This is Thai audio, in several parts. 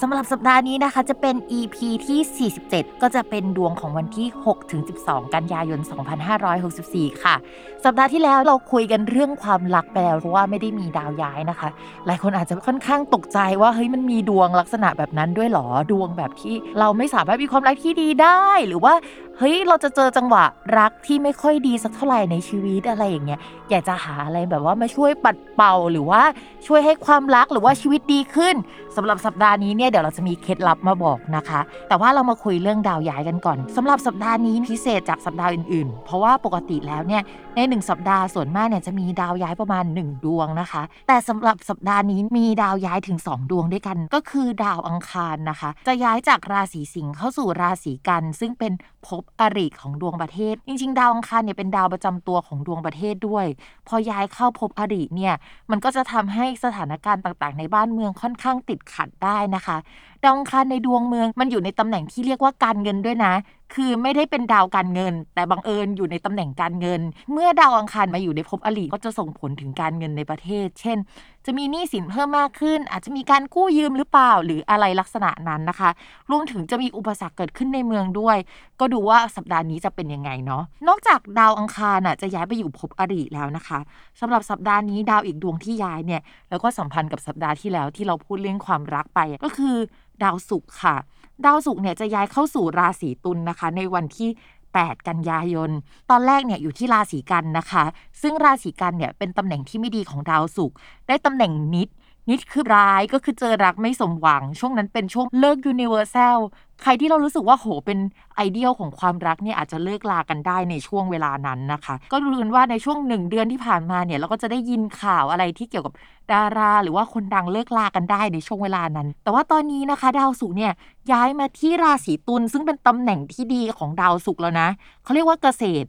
สำหรับสัปดาห์นี้นะคะจะเป็น EP ที่ 47 ก็จะเป็นดวงของวันที่6-12 กันยายน 2564 ค่ะ สัปดาห์ที่แล้วเราคุยกันเรื่องความรักไปแล้วเพราะว่าไม่ได้มีดาวย้ายนะคะ หลายคนอาจจะค่อนข้างตกใจว่าเฮ้ยมันมีดวงลักษณะแบบนั้นด้วยหรอ ดวงแบบที่เราไม่สามารถมีความรักที่ดีได้ หรือว่า เฮ้ยเราจะเจอจังหวะรักที่ไม่ค่อยดีสักเท่าไหร่ในชีวิตอะไรอย่างเงี้ยอยากจะหาอะไรแบบว่ามาช่วยปัดเป่าหรือว่าช่วยให้ความรักหรือว่าชีวิตดีขึ้นสำหรับสัปดาห์นี้เนี่ยเดี๋ยวเราจะมีเคล็ดลับมาบอกนะคะ แต่ว่าเรามาคุยเรื่องดาวย้ายกันก่อนสำหรับสัปดาห์นี้พิเศษจากสัปดาห์อื่นๆ เพราะว่าปกติแล้วเนี่ยในหนึ่งสัปดาห์ส่วนมากเนี่ยจะมีดาวย้ายประมาณ 1 ดวงนะคะ แต่สำหรับสัปดาห์นี้มีดาวย้ายถึง 2 ดวงด้วยกัน ก็คือดาวอังคารนะคะ จะย้ายจากราศีสิงห์เข้าสู่ราศีกัน ซึ่งเป็นภพอริของดวงประเทศ จริง ๆ ดาวอังคารเนี่ยเป็นดาวประจำตัวของดวงประเทศด้วย พอย้ายเข้าพบอริเนี่ยมันก็จะทำให้สถานการณ์ต่างๆ ในบ้านเมืองค่อนข้างติดขัดได้นะคะ ดาวอังคารในดวงเมืองมันอยู่ในตำแหน่งที่เรียกว่าการเงินด้วยนะ คือไม่ได้เป็นดาวการเงิน แต่บังเอิญอยู่ในตำแหน่งการเงิน เมื่อดาวอังคารมาอยู่ในภพอริก็จะส่งผลถึงการเงินในประเทศ เช่น จะมีหนี้สินเพิ่มมากขึ้น อาจจะมีการกู้ยืมหรือเปล่า หรืออะไรลักษณะนั้นนะคะ รวมถึงจะมีอุปสรรคเกิดขึ้นในเมืองด้วย ก็ดูว่าสัปดาห์นี้จะเป็นยังไงเนาะนอกจากดาวอังคารน่ะจะย้ายไปอยู่ภพอริแล้วนะคะสำหรับสัปดาห์นี้ดาวอีกดวงที่ย้ายเนี่ยแล้วก็สัมพันธ์กับสัปดาห์ที่แล้วที่เราพูดเรื่องความรักไปก็คือ ดาวศุกร์ค่ะ ดาวศุกร์เนี่ยจะย้ายเข้าสู่ราศีตุลนะคะ ในวันที่ 8 กันยายน ตอนแรกเนี่ยอยู่ที่ราศีกันย์นะคะ ซึ่งราศีกันย์เนี่ยเป็นตำแหน่งที่ไม่ดีของดาวศุกร์ได้ตำแหน่งนิจ นิจคือร้ายก็คือเจอรักไม่สมหวัง ช่วงนั้นเป็นช่วงเลิก universal ใครที่เรารู้สึกว่าโหเป็น ideal ของความรักเนี่ยอาจจะเลิกลากันได้ในช่วงเวลานั้นนะคะ ก็รู้กันว่าในช่วงหนึ่งเดือนที่ผ่านมาเนี่ยเราก็จะได้ยินข่าวอะไรที่เกี่ยวกับดารา หรือว่าคนดังเลิกลากันได้ในช่วงเวลานั้น แต่ว่าตอนนี้นะคะ ดาวศุกร์เนี่ยย้ายมาที่ราศีตุลซึ่งเป็นตำแหน่งที่ดีของดาวศุกร์แล้วนะเขาเรียกว่าเกษตร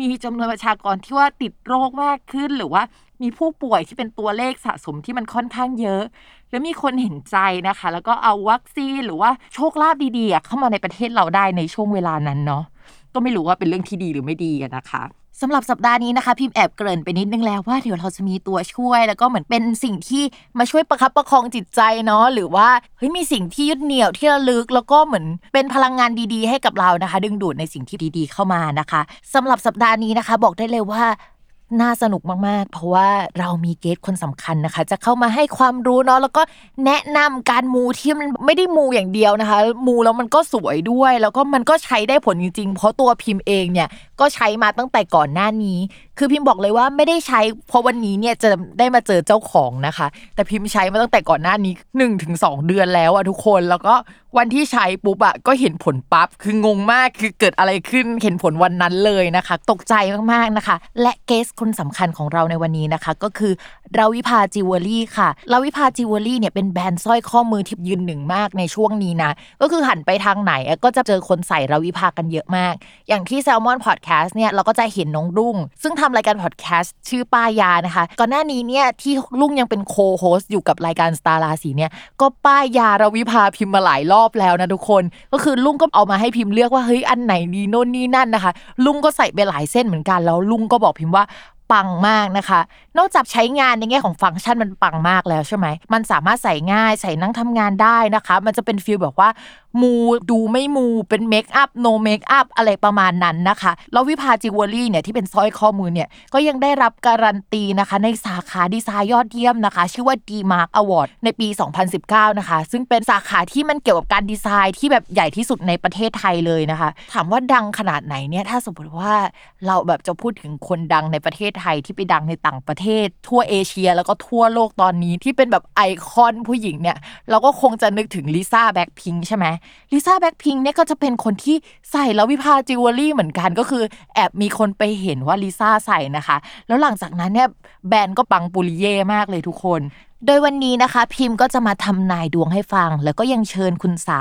มีจำนวนประชากรที่ว่าติดโรคมากขึ้น หรือว่ามีผู้ป่วยที่เป็นตัวเลขสะสมที่มันค่อนข้างเยอะ แล้วมีคนเห็นใจนะคะ แล้วก็เอาวัคซีนหรือว่าโชคลาภดีๆเข้ามาในประเทศเราได้ในช่วงเวลานั้นเนาะก็ไม่รู้ว่าเป็นเรื่องที่ดีหรือไม่ดีนะคะ สำหรับสัปดาห์นี้นะคะ พิมพ์แอบเกริ่นไปนิดนึงแล้วว่าเดี๋ยวเราจะมีตัวช่วย แล้วก็เหมือนเป็นสิ่งที่มาช่วยประคับประคองจิตใจเนาะหรือว่าเฮ้ยมีสิ่งที่ยึดเหนี่ยวที่ระลึก แล้วก็เหมือนเป็นพลังงานดีๆ ให้กับเรานะคะ ดึงดูดในสิ่งที่ดีๆเข้ามานะคะสำหรับสัปดาห์นี้นะคะ บอกได้เลยว่าน่าสนุกมาก ๆ เพราะว่าเรามีเกสคนสำคัญนะคะ จะเข้ามาให้ความรู้เนาะแล้วก็แนะนำการมูที่มันไม่ได้มูอย่างเดียวนะคะ มูแล้วมันก็สวยด้วย แล้วก็มันก็ใช้ได้ผลจริง ๆ เพราะตัวพิมพ์เองเนี่ย ก็ใช้มาตั้งแต่ก่อนหน้านี้ คือพิมพ์บอกเลยว่าไม่ได้ใช้เพราะวันนี้เนี่ยจะได้มาเจอเจ้าของนะคะ แต่พิมพ์ใช้มาตั้งแต่ก่อนหน้านี้1 ถึง 2 เดือนแล้วอะทุกคนแล้วก็วันที่ใช้ปุ๊บอะก็เห็นผลปั๊บคืองงมากคือเกิดอะไรขึ้นเห็นผลวันนั้นเลยนะคะ ตกใจมากๆนะคะ และ guest คนสำคัญของเราในวันนี้นะคะ ก็คือ ราวิภาจิวเวลรี่ค่ะราวิภาจิวเวลรี่เนี่ยเป็นแบรนด์สร้อยข้อมือที่ยืนหนึ่งมากในช่วงนี้นะ ก็คือหันไปทางไหนก็จะเจอคนใส่ราวิภากันเยอะมาก อย่างที่ Salmon Podcast เนี่ยเราก็จะเห็นน้องรุ่ง ซึ่งทำรายการ podcast ชื่อป้ายานะคะ ก่อนหน้านี้เนี่ยที่รุ่งยังเป็นโคโฮสต์อยู่กับรายการสตาร์ราศีเนี่ยก็ป้ายยาราวิภาพิมพ์มาหลายรอบแล้วนะทุกคน ก็คือลุงก็เอามาให้พิมพ์เลือกว่าเฮ้ยอันไหนดีโน่นนี่นั่นนะคะ ลุงก็ใส่ไปหลายเส้นเหมือนกันแล้วลุงก็บอกพิมพ์ว่า ปังมากนะคะ นอกจากใช้งานในแง่ของฟังก์ชันมันปังมากแล้วใช่ไหม มันสามารถใส่ง่ายใส่นั่งทำงานได้นะคะ มันจะเป็น feel แบบว่า มูดูไม่มูเป็น makeup no makeup อะไรประมาณนั้นนะคะ แล้ววิภาจิวเวลรี่เนี่ยที่เป็นสร้อยข้อมือเนี่ยก็ยังได้รับการันตีนะคะ ในสาขาดีไซน์ยอดเยี่ยมนะคะ ชื่อว่า D Mark Award ในปี 2019 นะคะ ซึ่งเป็นสาขาที่มันเกี่ยวกับการดีไซน์ที่แบบใหญ่ที่สุดในประเทศไทยเลยนะคะ ถามว่าดังขนาดไหนเนี่ยถ้าสมมติว่าเราแบบจะพูดถึงคนดังในประเทศไทยที่ไปดังในต่างประเทศ ทั่วเอเชียแล้วก็ทั่วโลกตอนนี้ที่เป็นแบบไอตอนผู้หญิงเนี่ยเราก็คงจะนึกถึงลิซ่าแบ็คพิงใช่ไหมลิซ่าแบ็คพิงเนี่ยก็จะเป็นคนที่ใส่ราวิภาจิวเวลรี่เหมือนกันก็คือ แอบมีคนไปเห็นว่าลิซ่าใส่นะคะ แล้วหลังจากนั้นเนี่ยแบรนด์ก็ปังปุริเย่มากเลยทุกคน โดยวันนี้นะคะพิมพ์ก็จะมาทำนายดวงให้ฟัง แล้วก็ยังเชิญคุณสา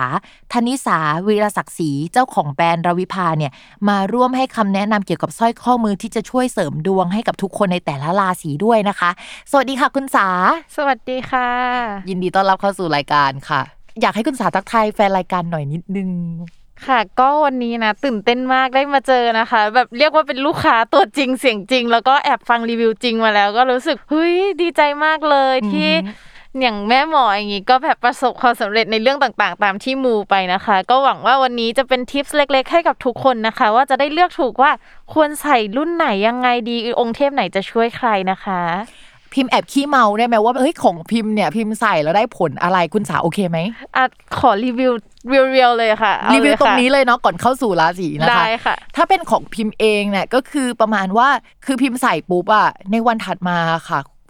ธนิสาวีรศักดิ์ศรีเจ้าของแบรนด์ราวิภาเนี่ยมาร่วมให้คำแนะนำเกี่ยวกับสร้อยข้อมือที่จะช่วยเสริมดวงให้กับทุกคนในแต่ละราศีด้วยนะคะ สวัสดีค่ะคุณสา สวัสดีค่ะ ยินดีต้อนรับเข้าสู่รายการค่ะ อยากให้คุณสาทักทายแฟนรายการหน่อยนิดนึงค่ะก็วันนี้นะตื่นเต้นมากได้มาเจอนะคะ แบบเรียกว่าเป็นลูกค้าตัวจริงเสียงจริง แล้วก็แอบฟังรีวิวจริงมาแล้ว ก็รู้สึกเฮ้ยดีใจมากเลยอืมที่อย่างแม่หมออย่างงี้ก็แบบประสบความสำเร็จในเรื่องต่างๆ ตามที่มูไปนะคะ ก็หวังว่าวันนี้จะเป็นทิปส์เล็ก ๆ ให้กับทุกคนนะคะ ว่าจะได้เลือกถูกว่าควรใส่รุ่นไหนยังไงดีองค์เทพไหนจะช่วยใครนะคะ พิมพ์แอบขี้เมาได้ไหมว่าเฮ้ยของพิมพ์เนี่ยพิมพ์ใส่แล้วได้ผลอะไรคุณสาโอเคไหมอะขอรีวิวเรียวๆเลยค่ะเอารีวิวเลยตรงค่ะนี้เลยเนาะก่อนเข้าสู่ราศีนะคะได้ค่ะ ถ้าเป็นของพิมพ์เองเนี่ยก็คือประมาณว่าคือพิมพ์ใส่ปุ๊บอะในวันถัดมาค่ะ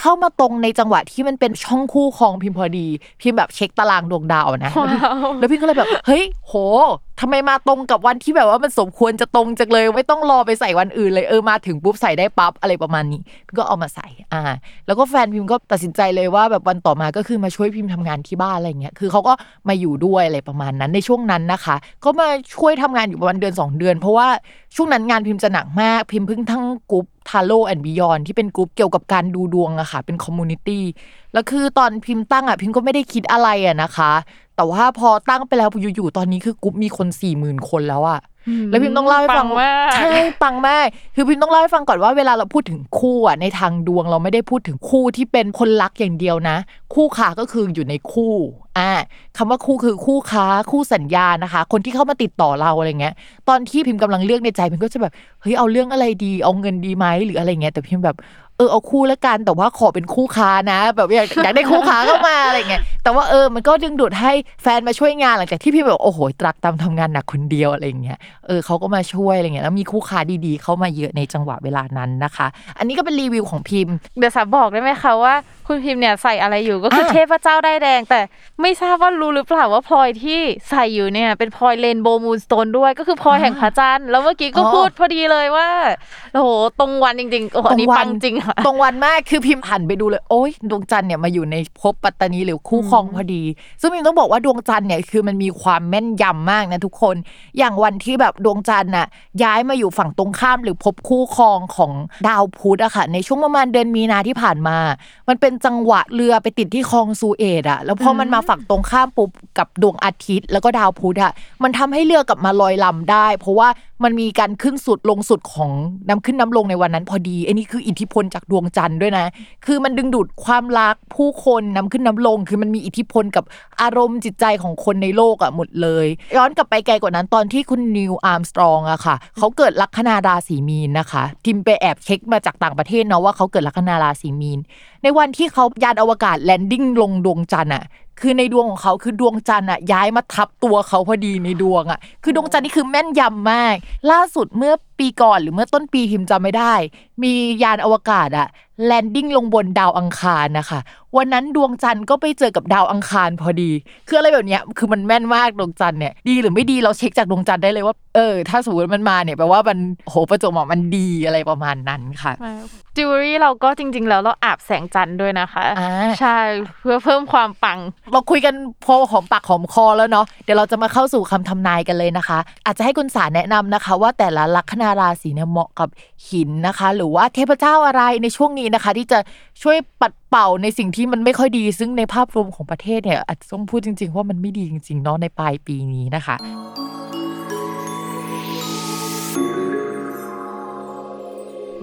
เข้ามาตรงในจังหวะที่มันเป็นช่องคู่ครองพิมพ์พอดี พิมพ์แบบเช็คตารางดวงดาวนะว้าวแล้วพี่ก็เลยแบบ เฮ้ย โห ทำไมมาตรงกับวันที่แบบว่ามันสมควรจะตรงจังเลย ไม่ต้องรอไปใส่วันอื่นเลยเออมาถึงปุ๊บใส่ได้ปั๊บอะไรประมาณนี้พิมก็เอามาใส่อ่า แล้วก็แฟนพิมก็ตัดสินใจเลยว่าแบบวันต่อมาก็คือมาช่วยพิมพ์ทำงานที่บ้านอะไรเงี้ยคือเขาก็มาอยู่ด้วยอะไรประมาณนั้นในช่วงนั้นนะคะ ก็มาช่วยทำงานอยู่ประมาณเดือนสองเดือน เพราะว่าช่วงนั้นงานพิมพ์จะหนักมากพิมพ์เพิ่งทั้งกรุ๊ป Tarot and Beyond ที่เป็นกรุ๊ปเกี่ยวกับการดูดวงอะค่ะ เป็น community แล้วคือตอนพิมพ์ตั้งอะพิมพ์ก็ไม่ได้คิดอะไรอะนะคะ แต่ว่าพอตั้งไปแล้วอยู่ๆตอนนี้คือกรุ๊ปมีคนสี่หมื่นคนแล้วอะแล้วพิมพ์ต้องเล่าให้ฟังปังมากใช่ปังมากคือพิมพ์ต้องเล่าให้ฟังก่อนว่าเวลาเราพูดถึงคู่อะในทางดวงเราไม่ได้พูดถึงคู่ที่เป็นคนรักอย่างเดียวนะ คู่ค้าก็คืออยู่ในคู่อ่าคำว่าคู่คือคู่ค้าคู่สัญญานะคะ คนที่เข้ามาติดต่อเราอะไรเงี้ย ตอนที่พิมพ์กำลังเลือกในใจพิมพ์ก็จะแบบเฮ้ยเอาเรื่องอะไรดี เอาเงินดีไหมหรืออะไรเงี้ยแต่พิมพ์แบบ เออเอาคู่ละกันแต่ว่าขอเป็นคู่ค้านะ แบบอยากอยากได้คู่ค้าเข้ามาอะไรเงี้ยแต่ว่าเออมันก็ดึงดูดให้แฟนมาช่วยงานหลังจากที่พิมพ์แบบโอ้โหตรักตามทำงานหนักคนเดียวอะไรเงี้ยเออเขาก็มาช่วยอะไรเงี้ยแล้วมีคู่ค้าดีๆ เข้ามาเยอะในจังหวะเวลานั้นนะคะ อันนี้ก็เป็นรีวิวของพิมพ์เดี๋ยวสาบอกได้ไหมคะว่าคุณพิมพ์เนี่ยใส่อะไรอยู่ก็คืออะเทพเจ้าได้ายแดง แต่ไม่ทราบว่ารู้หรือเปล่าว่าพลอยที่ใส่อยู่เนี่ยเป็นพลอยเรนโบว์มูนสโตนด้วยก็คือพลอยแห่งพระจันทร์แล้วเมื่อกี้ก็อ๋อพูดพอดีเลยว่าโอ้โหตรงวันจริงๆโอ้โหอันนี้ปังจริงค่ะตรงวันมากคือพิมพ์หันไปดูเลยโอ๊ยดวงจันทร์เนี่ยมาอยู่ในภพปัตตานีหรือคู่ครองพอดี ซึ่งพิมต้องบอกว่าดวงจันทร์เนี่ยคือมันมีความแม่นยำมากนะทุกคน อย่างวันที่แบบดวงจันทร์น่ะย้ายมาอยู่ฝั่งตรงข้ามหรือภพคู่ครองของดาวพุธอะค่ะ ในช่วงประมาณเดือนมีนาที่ผ่านมา มันเป็นจังหวะเรือไปติดที่คลองซูเอตอะแล้วพอมันมาฝั่งตรงข้ามปุ๊บกับดวงอาทิตย์ แล้วก็ดาวพุธอะมันทำให้เรือกลับมาลอยลำได้ เพราะว่า มันมีการขึ้นสุดลงสุดของน้ำขึ้นน้ำลงในวันนั้นพอดีไอ้นี่คืออิทธิพลจากดวงจันทร์ด้วยนะ คือมันดึงดูดความรักผู้คนน้ำขึ้นน้ำลง คือมันมีอิทธิพลกับอารมณ์จิตใจของคนในโลกอะหมดเลย ย้อนกลับไปไกลกว่านั้นตอนที่คุณนีลอาร์มสตรองอะค่ะ เขาเกิดลัคนาราศีมีนนะคะ พิมไปแอบเช็คมาจากต่างประเทศเนาะว่าเขาเกิดลัคนาราศีมีนในวันที่เขายานอวกาศ landing ลงดวงจันทร์อะคือในดวงของเขาคือดวงจันทร์อะย้ายมาทับตัวเขาพอดีในดวงอะ คือดวงจันทร์นี่คือแม่นยำมาก ล่าสุดเมื่อปีก่อนหรือเมื่อต้นปีพิมจำไม่ได้ มียานอวกาศอะ landing ลงบนดาวอังคารนะคะ วันนั้นดวงจันทร์ก็ไปเจอกับดาวอังคารพอดี คืออะไรแบบเนี้ยคือมันแม่นมากดวงจันทร์เนี่ยดีหรือไม่ดีเราเช็คจากดวงจันทร์ได้เลยว่าเออ ถ้าสมมติมันมาเนี่ยแปลว่ามันโหประจวบเหมาะมันดีอะไรประมาณนั้นค่ะจิวเวลรี่เราก็จริง ๆ แล้วเราอาบแสงจันทร์ด้วยนะคะอ่าใช่เพื่อเพิ่มความปัง เราคุยกันพอหอมปากหอมคอแล้วเนาะเดี๋ยวเราจะมาเข้าสู่คำทำนายกันเลยนะคะ อาจจะให้คุณสารแนะนำนะคะ ว่าแต่ละลัคนาราศีเนี่ยเหมาะกับหินนะคะ หรือว่าเทพเจ้าอะไรในช่วงนี้นะคะ ที่จะช่วยปัดเป่าในสิ่งที่มันไม่ค่อยดี ซึ่งในภาพรวมของประเทศเนี่ยอาจจะต้องพูดจริง ๆ ว่ามันไม่ดีจริงๆเนาะในปลายปีนี้นะคะ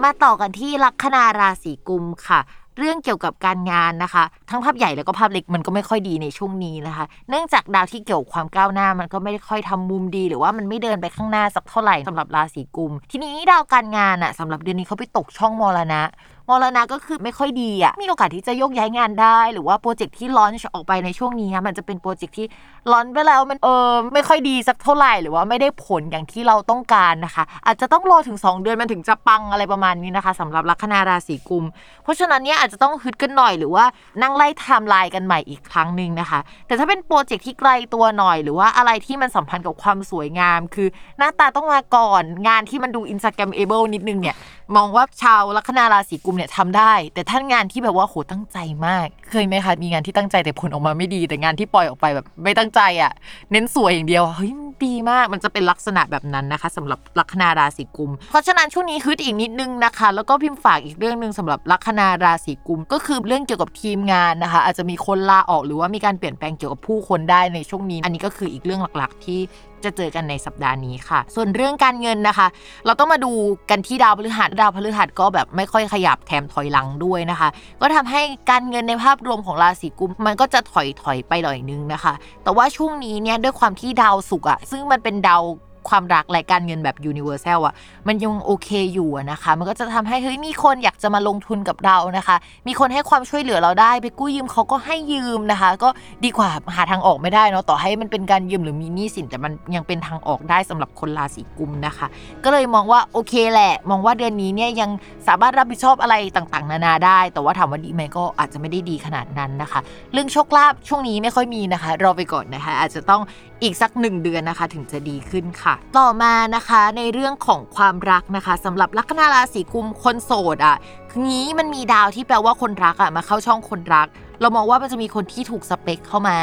มาต่อกันที่ลัคนาราศีกุมค่ะ เรื่องเกี่ยวกับการงานนะคะ ทั้งภาพใหญ่แล้วก็ภาพเล็กมันก็ไม่ค่อยดีในช่วงนี้นะคะ เนื่องจากดาวที่เกี่ยวกับความก้าวหน้ามันก็ไม่ได้ค่อยทำมุมดี หรือว่ามันไม่เดินไปข้างหน้าสักเท่าไหร่สำหรับราศีกุม ทีนี้ดาวการงานอะสำหรับเดือนนี้เขาไปตกช่องมรณะ มรณะก็คือไม่ค่อยดีอะมีโอกาสที่จะโยกย้ายงานได้ หรือว่าโปรเจกต์ที่ launch ออกไปในช่วงนี้มันจะเป็นโปรเจกต์ที่ launch ไปแล้วมันเออไม่ค่อยดีสักเท่าไหร่ หรือว่าไม่ได้ผลอย่างที่เราต้องการนะคะ อาจจะต้องรอถึง 2 เดือนมันถึงจะปังอะไรประมาณนี้นะคะสำหรับลัคนาราศีกุมภ์ เพราะฉะนั้นเนี่ยอาจจะต้องฮึดกันหน่อยหรือว่านั่งไล่ไทม์ไลน์กันใหม่อีกครั้งหนึ่งนะคะ แต่ถ้าเป็นโปรเจกต์ที่ไกลตัวหน่อย หรือว่าอะไรที่มันสัมพันธ์กับความสวยงาม คือหน้าตาต้องมาก่อนงานที่มันดู Instagrammable นิดนึงเนี่ยมองว่าชาวลัคนาราศีกุมเนี่ยทำได้ แต่ท่านงานที่แบบว่าโหตั้งใจมาก เคยไหมคะมีงานที่ตั้งใจแต่ผลออกมาไม่ดี แต่งานที่ปล่อยออกไปแบบไม่ตั้งใจอะ เน้นสวยอย่างเดียวเฮ้ยมันดีมากมันจะเป็นลักษณะแบบนั้นนะคะสำหรับลัคนาราศีกุม เพราะฉะนั้นช่วงนี้ฮึดอีกนิดนึงนะคะ แล้วก็พิมพ์ฝากอีกเรื่องหนึ่งสำหรับลัคนาราศีกุม ก็คือเรื่องเกี่ยวกับทีมงานนะคะ อาจจะมีคนลาออกหรือว่ามีการเปลี่ยนแปลงเกี่ยวกับผู้คนได้ในช่วงนี้ อันนี้ก็คืออีกเรื่องหลักๆ ที่ จะเจอกันในสัปดาห์นี้ค่ะ ส่วนเรื่องการเงินนะคะ เราต้องมาดูกันที่ดาวพฤหัสดาวพฤหัสก็แบบไม่ค่อยขยับแถมถอยหลังด้วยนะคะ ก็ทำให้การเงินในภาพรวมของราศีกุมมันก็จะถอยถอยไปหน่อยนึงนะคะ แต่ว่าช่วงนี้เนี่ยด้วยความที่ดาวศุกร์อะซึ่งมันเป็นดาว ความรักและการเงินแบบยูนิเวอร์แซลอะมันยังโอเคอยู่นะคะ มันก็จะทำให้เฮ้ยมีคนอยากจะมาลงทุนกับเรานะคะ มีคนให้ความช่วยเหลือเราได้ ไปกู้ยืมเขาก็ให้ยืมนะคะ ก็ดีกว่าหาทางออกไม่ได้เนาะต่อให้มันเป็นการยืมหรือมีหนี้สินแต่มันยังเป็นทางออกได้สำหรับคนราศีกุมนะคะ ก็เลยมองว่าโอเคแหละ มองว่าเดือนนี้เนี่ยยังสามารถรับผิดชอบอะไรต่างๆ นานาได้ แต่ว่าถามว่าดีไหมก็อาจจะไม่ได้ดีขนาดนั้นนะคะ เรื่องโชคลาภช่วงนี้ไม่ค่อยมีนะคะรอไปก่อนนะคะ อาจจะต้องอีกสักหนึ่งเดือนนะคะถึงจะดีขึ้นค่ะ ต่อมานะคะในเรื่องของความรักนะคะสำหรับลัคนาราศีกุมคนโสดอะคืองี้มันมีดาวที่แปลว่าคนรักอะมาเข้าช่องคนรัก เรามองว่ามันจะมีคนที่ถูกสเปคเข้ามา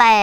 แต่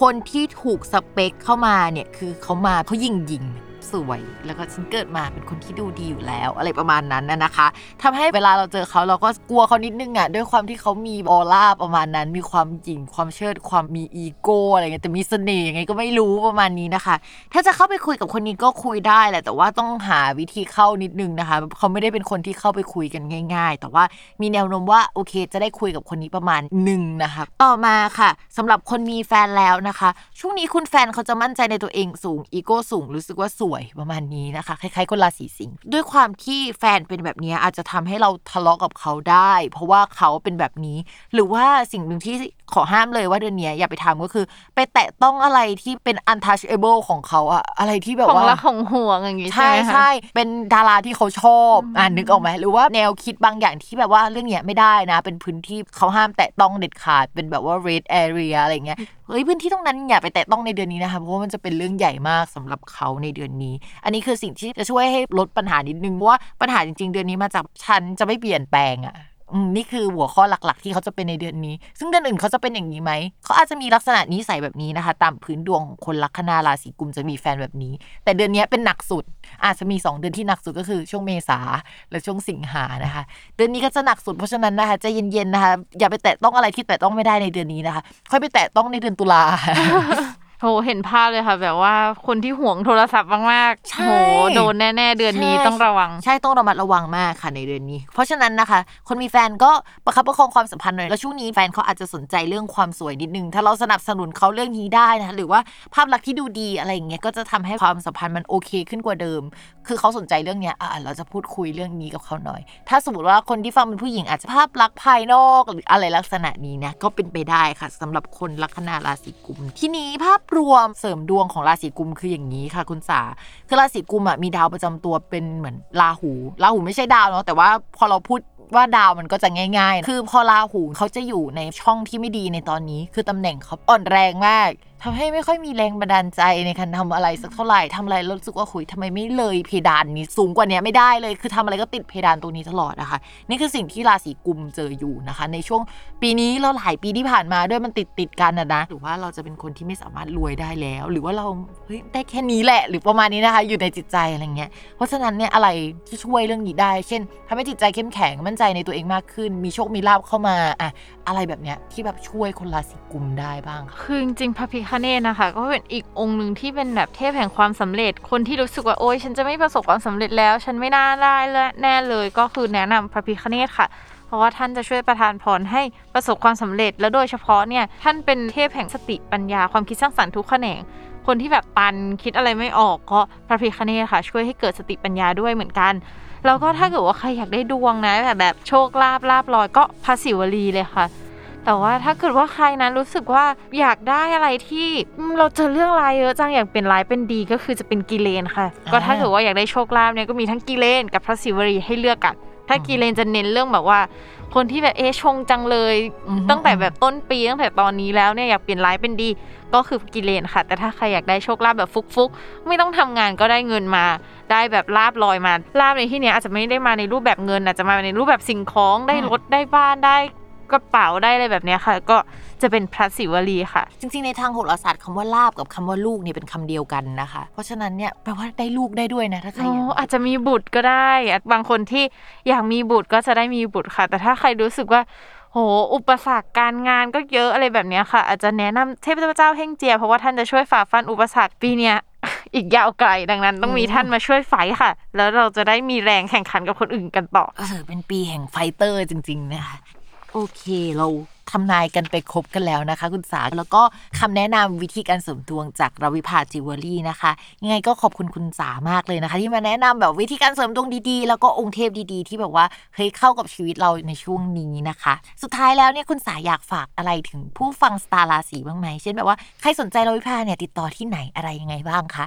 คนที่ถูกสเปคเข้ามาเนี่ยคือเขามาเขายิงยิง สวย แล้วก็ฉันเกิดมาเป็นคนที่ดูดีอยู่แล้ว อะไรประมาณนั้นนะนะคะทำให้เวลาเราเจอเขาเราก็กลัวเขานิดนึงอะด้วยความที่เขามีออร่าประมาณนั้น มีความหยิ่งความเชิดความมีอีโก้อะไรเงี้ยแต่มีเสน่ห์ยังไงก็ไม่รู้ประมาณนี้นะคะ ถ้าจะเข้าไปคุยกับคนนี้ก็คุยได้แหละแต่ว่าต้องหาวิธีเข้านิดนึงนะคะเขาไม่ได้เป็นคนที่เข้าไปคุยกันง่าย ๆ แต่ว่ามีแนวโน้มว่าโอเค จะได้คุยกับคนนี้ประมาณหนึ่งนะคะต่อมาค่ะสำหรับคนมีแฟนแล้วนะคะ ช่วงนี้คุณแฟนเขาจะมั่นใจในตัวเองสูงอีโก้สูงรู้สึกว่าสวยประมาณนี้นะคะคล้ายๆคนราศีสิงห์ด้วยความที่แฟนเป็นแบบนี้อาจจะทำให้เราทะเลาะกับเขาได้ เพราะว่าเขาเป็นแบบนี้ หรือว่าสิ่งหนึ่งที่ขอห้ามเลยว่าเดือนนี้อย่าไปทำก็คือ ไปแตะต้องอะไรที่เป็น untouchable ของเขาอะอะไรที่แบบของว่ารักของห่วงอย่างงี้ใช่ใช่ไหมคะใช่เป็นดาราที่เขาชอบอ่านึกออกไหมหรือว่าแนวคิดบางอย่างที่แบบว่าเรื่องเนี้ยไม่ได้นะ เป็นพื้นที่เขาห้ามแตะต้องเด็ดขาดเป็นแบบว่า red area อะไรเงี้ยเฮ้ยพื้นที่ตรงนั้นอย่าไปแตะต้องในเดือนนี้นะคะเพราะว่ามันจะเป็นเรื่องใหญ่มากสำหรับเขาในเดือนนี้ อันนี้คือสิ่งที่จะช่วยให้ลดปัญหานิดนึงเพราะว่าปัญหาจริง ๆ เดือนนี้มาจากฉันจะไม่เปลี่ยนแปลงอะอืม นี่คือหัวข้อหลักๆ ที่เขาจะเป็นในเดือนนี้ ซึ่งเดือนอื่นเขาจะเป็นอย่างนี้ไหม เขาอาจจะมีลักษณะนิสัยแบบนี้นะคะ ตามพื้นดวงของคนลัคนาราศีกุมจะมีแฟนแบบนี้ แต่เดือนนี้เป็นหนักสุด อาจจะมี 2 เดือนที่หนักสุดก็คือช่วงเมษาและช่วงสิงหานะคะ เดือนนี้ก็จะหนักสุดเพราะฉะนั้นนะคะจะเย็นๆนะคะ อย่าไปแตะต้องอะไรที่แตะต้องไม่ได้ในเดือนนี้นะคะ ค่อยไปแตะต้องในเดือนตุลา โหเห็นภาพเลยค่ะแบบว่าคนที่ห่วงโทรศัพท์มากๆใช่โหโดนแน่ๆ เดือนนี้ใช่ต้องระวัง ใช่ต้องระมัดระวังมากค่ะในเดือนนี้ เพราะฉะนั้นนะคะ คนมีแฟนก็ประคับประคองความสัมพันธ์หน่อยแล้วช่วงนี้แฟนเขาอาจจะสนใจเรื่องความสวยนิดนึง ถ้าเราสนับสนุนเขาเรื่องนี้ได้นะคะหรือว่าภาพลักษณ์ที่ดูดีอะไรอย่างเงี้ยก็จะทำให้ความสัมพันธ์มันโอเคขึ้นกว่าเดิม คือเขาสนใจเรื่องเนี้ยอะเราจะพูดคุยเรื่องนี้กับเขาหน่อย ถ้าสมมติว่าคนที่ฟังเป็นผู้หญิงอาจจะภาพลักษณ์ภายนอกหรืออะไรลักษณะนี้นะก็เป็นไปได้ค่ะสำหรับคนลัคนาราศีกุม ทีนี้ภาพรวมเสริมดวงของราศีกุมคืออย่างนี้ค่ะ คุณสาคือราศีกุมอะมีดาวประจำตัวเป็นเหมือนราหูราหูไม่ใช่ดาวเนาะแต่ว่าพอเราพูดว่าดาวมันก็จะง่าย ๆ คือพอราหูเขาจะอยู่ในช่องที่ไม่ดีในตอนนี้ คือตำแหน่งเขาอ่อนแรงมาก ทำให้ไม่ค่อยมีแรงบันดาลใจในการทำอะไรสักเท่าไหร่ทำอะไรรู้สึกว่าคุยทำไมไม่เลยเพดานนี้สูงกว่านี้ไม่ได้เลย คือทำอะไรก็ติดเพดานตรงนี้ตลอดนะคะ นี่คือสิ่งที่ราศีกุมเจออยู่นะคะ ในช่วงปีนี้แล้วหลายปีที่ผ่านมาด้วยมันติดติดกันนะนะหรือว่าเราจะเป็นคนที่ไม่สามารถรวยได้แล้ว หรือว่าเราเฮ้ยได้แค่นี้แหละ หรือประมาณนี้นะคะ อยู่ในจิตใจอะไรเงี้ยเพราะฉะนั้นเนี่ยอะไรที่ช่วยเรื่องนี้ได้ เช่นทำให้จิตใจเข้มแข็งมั่นใจในตัวเองมากขึ้น มีโชคมีลาภเข้ามาอะอะไรแบบเนี้ยที่แบบช่วยคนราศีกุมได้บ้างค่ะคือจริงๆพระพิคเนตนะคะ ก็เป็นอีกองค์หนึ่งที่เป็นแบบเทพแห่งความสำเร็จ คนที่รู้สึกว่าโอ๊ยฉันจะไม่ประสบความสำเร็จแล้ว ฉันไม่น่าได้และแน่เลยก็คือแนะนำพระพิคเนตค่ะเพราะว่าท่านจะช่วยประทานพรให้ประสบความสำเร็จ แล้วโดยเฉพาะเนี่ยท่านเป็นเทพแห่งสติปัญญาความคิดสร้างสรรค์ทุกแขนงคนที่แบบตันคิดอะไรไม่ออกก็พระพิคเนตค่ะ ช่วยให้เกิดสติปัญญาด้วยเหมือนกัน แล้วก็ถ้าเกิดว่าใครอยากได้ดวงนะแบบแบบโชคลาภลาบลอยก็พระศิวลีเลยค่ะ แต่ว่าถ้าเกิดว่าใครนะรู้สึกว่าอยากได้อะไรที่อืมเราเจอเรื่องร้ายเยอะจังอยากเป็นร้ายเป็นดีก็คือจะเป็นกิเลนค่ะอ่าก็ถ้าเกิดว่าอยากได้โชคลาภเนี่ยก็มีทั้งกิเลนกับพระศิวลีให้เลือกกัน ถ้ากิเลนจะเน้นเรื่องแบบว่า คนที่แบบเอะชงจังเลยอือฮึตั้งแต่แบบต้นปีตั้งแต่ตอนนี้แล้วเนี่ยอยากเปลี่ยนร้ายเป็นดี ก็คือกิเลนค่ะ แต่ถ้าใครอยากได้โชคลาภแบบฟุกๆ ไม่ต้องทำงานก็ได้เงินมาได้แบบลาบลอยมาลาบในที่เนี้ยอาจจะไม่ได้มาในรูปแบบเงินอาจจะมาในรูปแบบสิ่งของได้รถได้บ้านได้ กระเป๋าได้อะไรแบบเนี้ยค่ะ ก็จะเป็นพระศิวลีค่ะ จริงๆ ในทางโหราศาสตร์คำว่าลาบกับคำว่าลูกเนี่ยเป็นคำเดียวกันนะคะ เพราะฉะนั้นเนี่ยแปลว่าได้ลูกได้ด้วยนะถ้าใครอ๋อยากออาจจะมีบุตรก็ได้อะบางคนที่อยากมีบุตรก็จะได้มีบุตรค่ะ แต่ถ้าใครรู้สึกว่าโหอุปสรรคการงานก็เยอะอะไรแบบเนี้ยค่ะ อาจจะแนะนำเทพเจ้าเฮ่งเจีย เพราะว่าท่านจะช่วยฝ่าฟันอุปสรรคปีเนี้ยอีกยาวไกลดังนั้นต้องมีท่านมาช่วย fight ค่ะ แล้วเราจะได้มีแรงแข่งขันกับคนอื่นกันต่อเออเป็นปีแห่ง fighter จริง ๆ นะคะ โอเคเราทำนายกันไปครบกันแล้วนะคะ คุณสา แล้วก็คำแนะนำวิธีการเสริมดวงจากราวิภาจิวเวลรี่นะคะ ยังไงก็ขอบคุณคุณสามากเลยนะคะ ที่มาแนะนำแบบวิธีการเสริมดวงดีๆ แล้วก็องค์เทพดีๆ ที่แบบว่าเฮ้ยเข้ากับชีวิตเราในช่วงนี้นะคะ สุดท้ายแล้วเนี่ยคุณสาอยากฝากอะไรถึงผู้ฟังสตาร์ราศีบ้างไหมเช่นแบบว่าใครสนใจราวิภาเนี่ยติดต่อที่ไหนอะไรยังไงบ้างคะ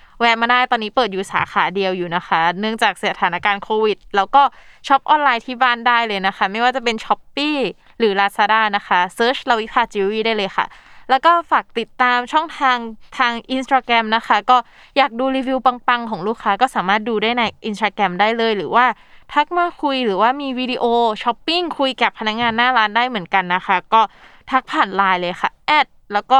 แวะมาได้ตอนนี้เปิดอยู่สาขาเดียวอยู่นะคะ เนื่องจากสถานการณ์โควิด แล้วก็ช็อปออนไลน์ที่บ้านได้เลยนะคะ ไม่ว่าจะเป็น Shopee หรือ Lazada นะคะ search ราวิภาจิวเวลรี่ได้เลยค่ะแล้วก็ฝากติดตามช่องทางทาง Instagram นะคะ ก็อยากดูรีวิวปัง ๆ ของลูกค้าก็สามารถดูได้ใน Instagram ได้เลย หรือว่าทักมาคุยหรือว่ามีวิดีโอช้อปปิ้งคุยกับพนักงานหน้าร้านได้เหมือนกันนะคะ ก็ทักผ่านไลน์เลยค่ะ at แล้วก็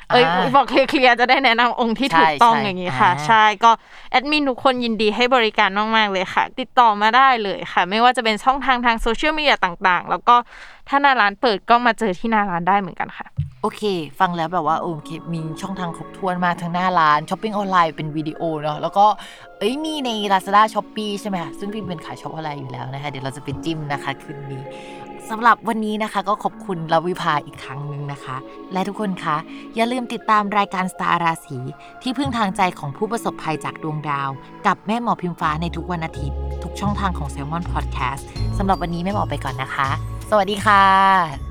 เอ้ยอ่าบอกเคลียร์ๆจะได้แนะนำองค์ที่ถูกต้องใช่อย่างนี้ค่ะอ่าใช่ก็แอดมินทุกคนยินดีให้บริการมากๆเลยค่ะ ติดต่อมาได้เลยค่ะ ไม่ว่าจะเป็นช่องทางทางโซเชียลมีเดียต่างๆ แล้วก็ถ้าหน้าร้านเปิดก็มาเจอที่หน้าร้านได้เหมือนกันค่ะโอเค ฟังแล้วแบบว่าโอเคมีช่องทางครบถ้วนมากทั้งหน้าร้านช้อปปิ้งออนไลน์เป็นวิดีโอเนาะแล้วก็เอ้ยมีใน Lazada s h o p e e ใช่ไหมคะซึ่งพิมเป็นสายช็อปออนไลน์อยู่แล้วนะคะ เดี๋ยวเราจะไปจิ้มนะคะคืนนี้ สำหรับวันนี้นะคะก็ขอบคุณราวิภาอีกครั้งหนึ่งนะคะ และทุกคนคะ อย่าลืมติดตามรายการสตาร์ราศีที่พึ่งทางใจของผู้ประสบภัยจากดวงดาว กับแม่หมอพิมฟ้าในทุกวันอาทิตย์ ทุกช่องทางของ Salmon Podcast สำหรับวันนี้แม่หมอไปก่อนนะคะ สวัสดีค่ะ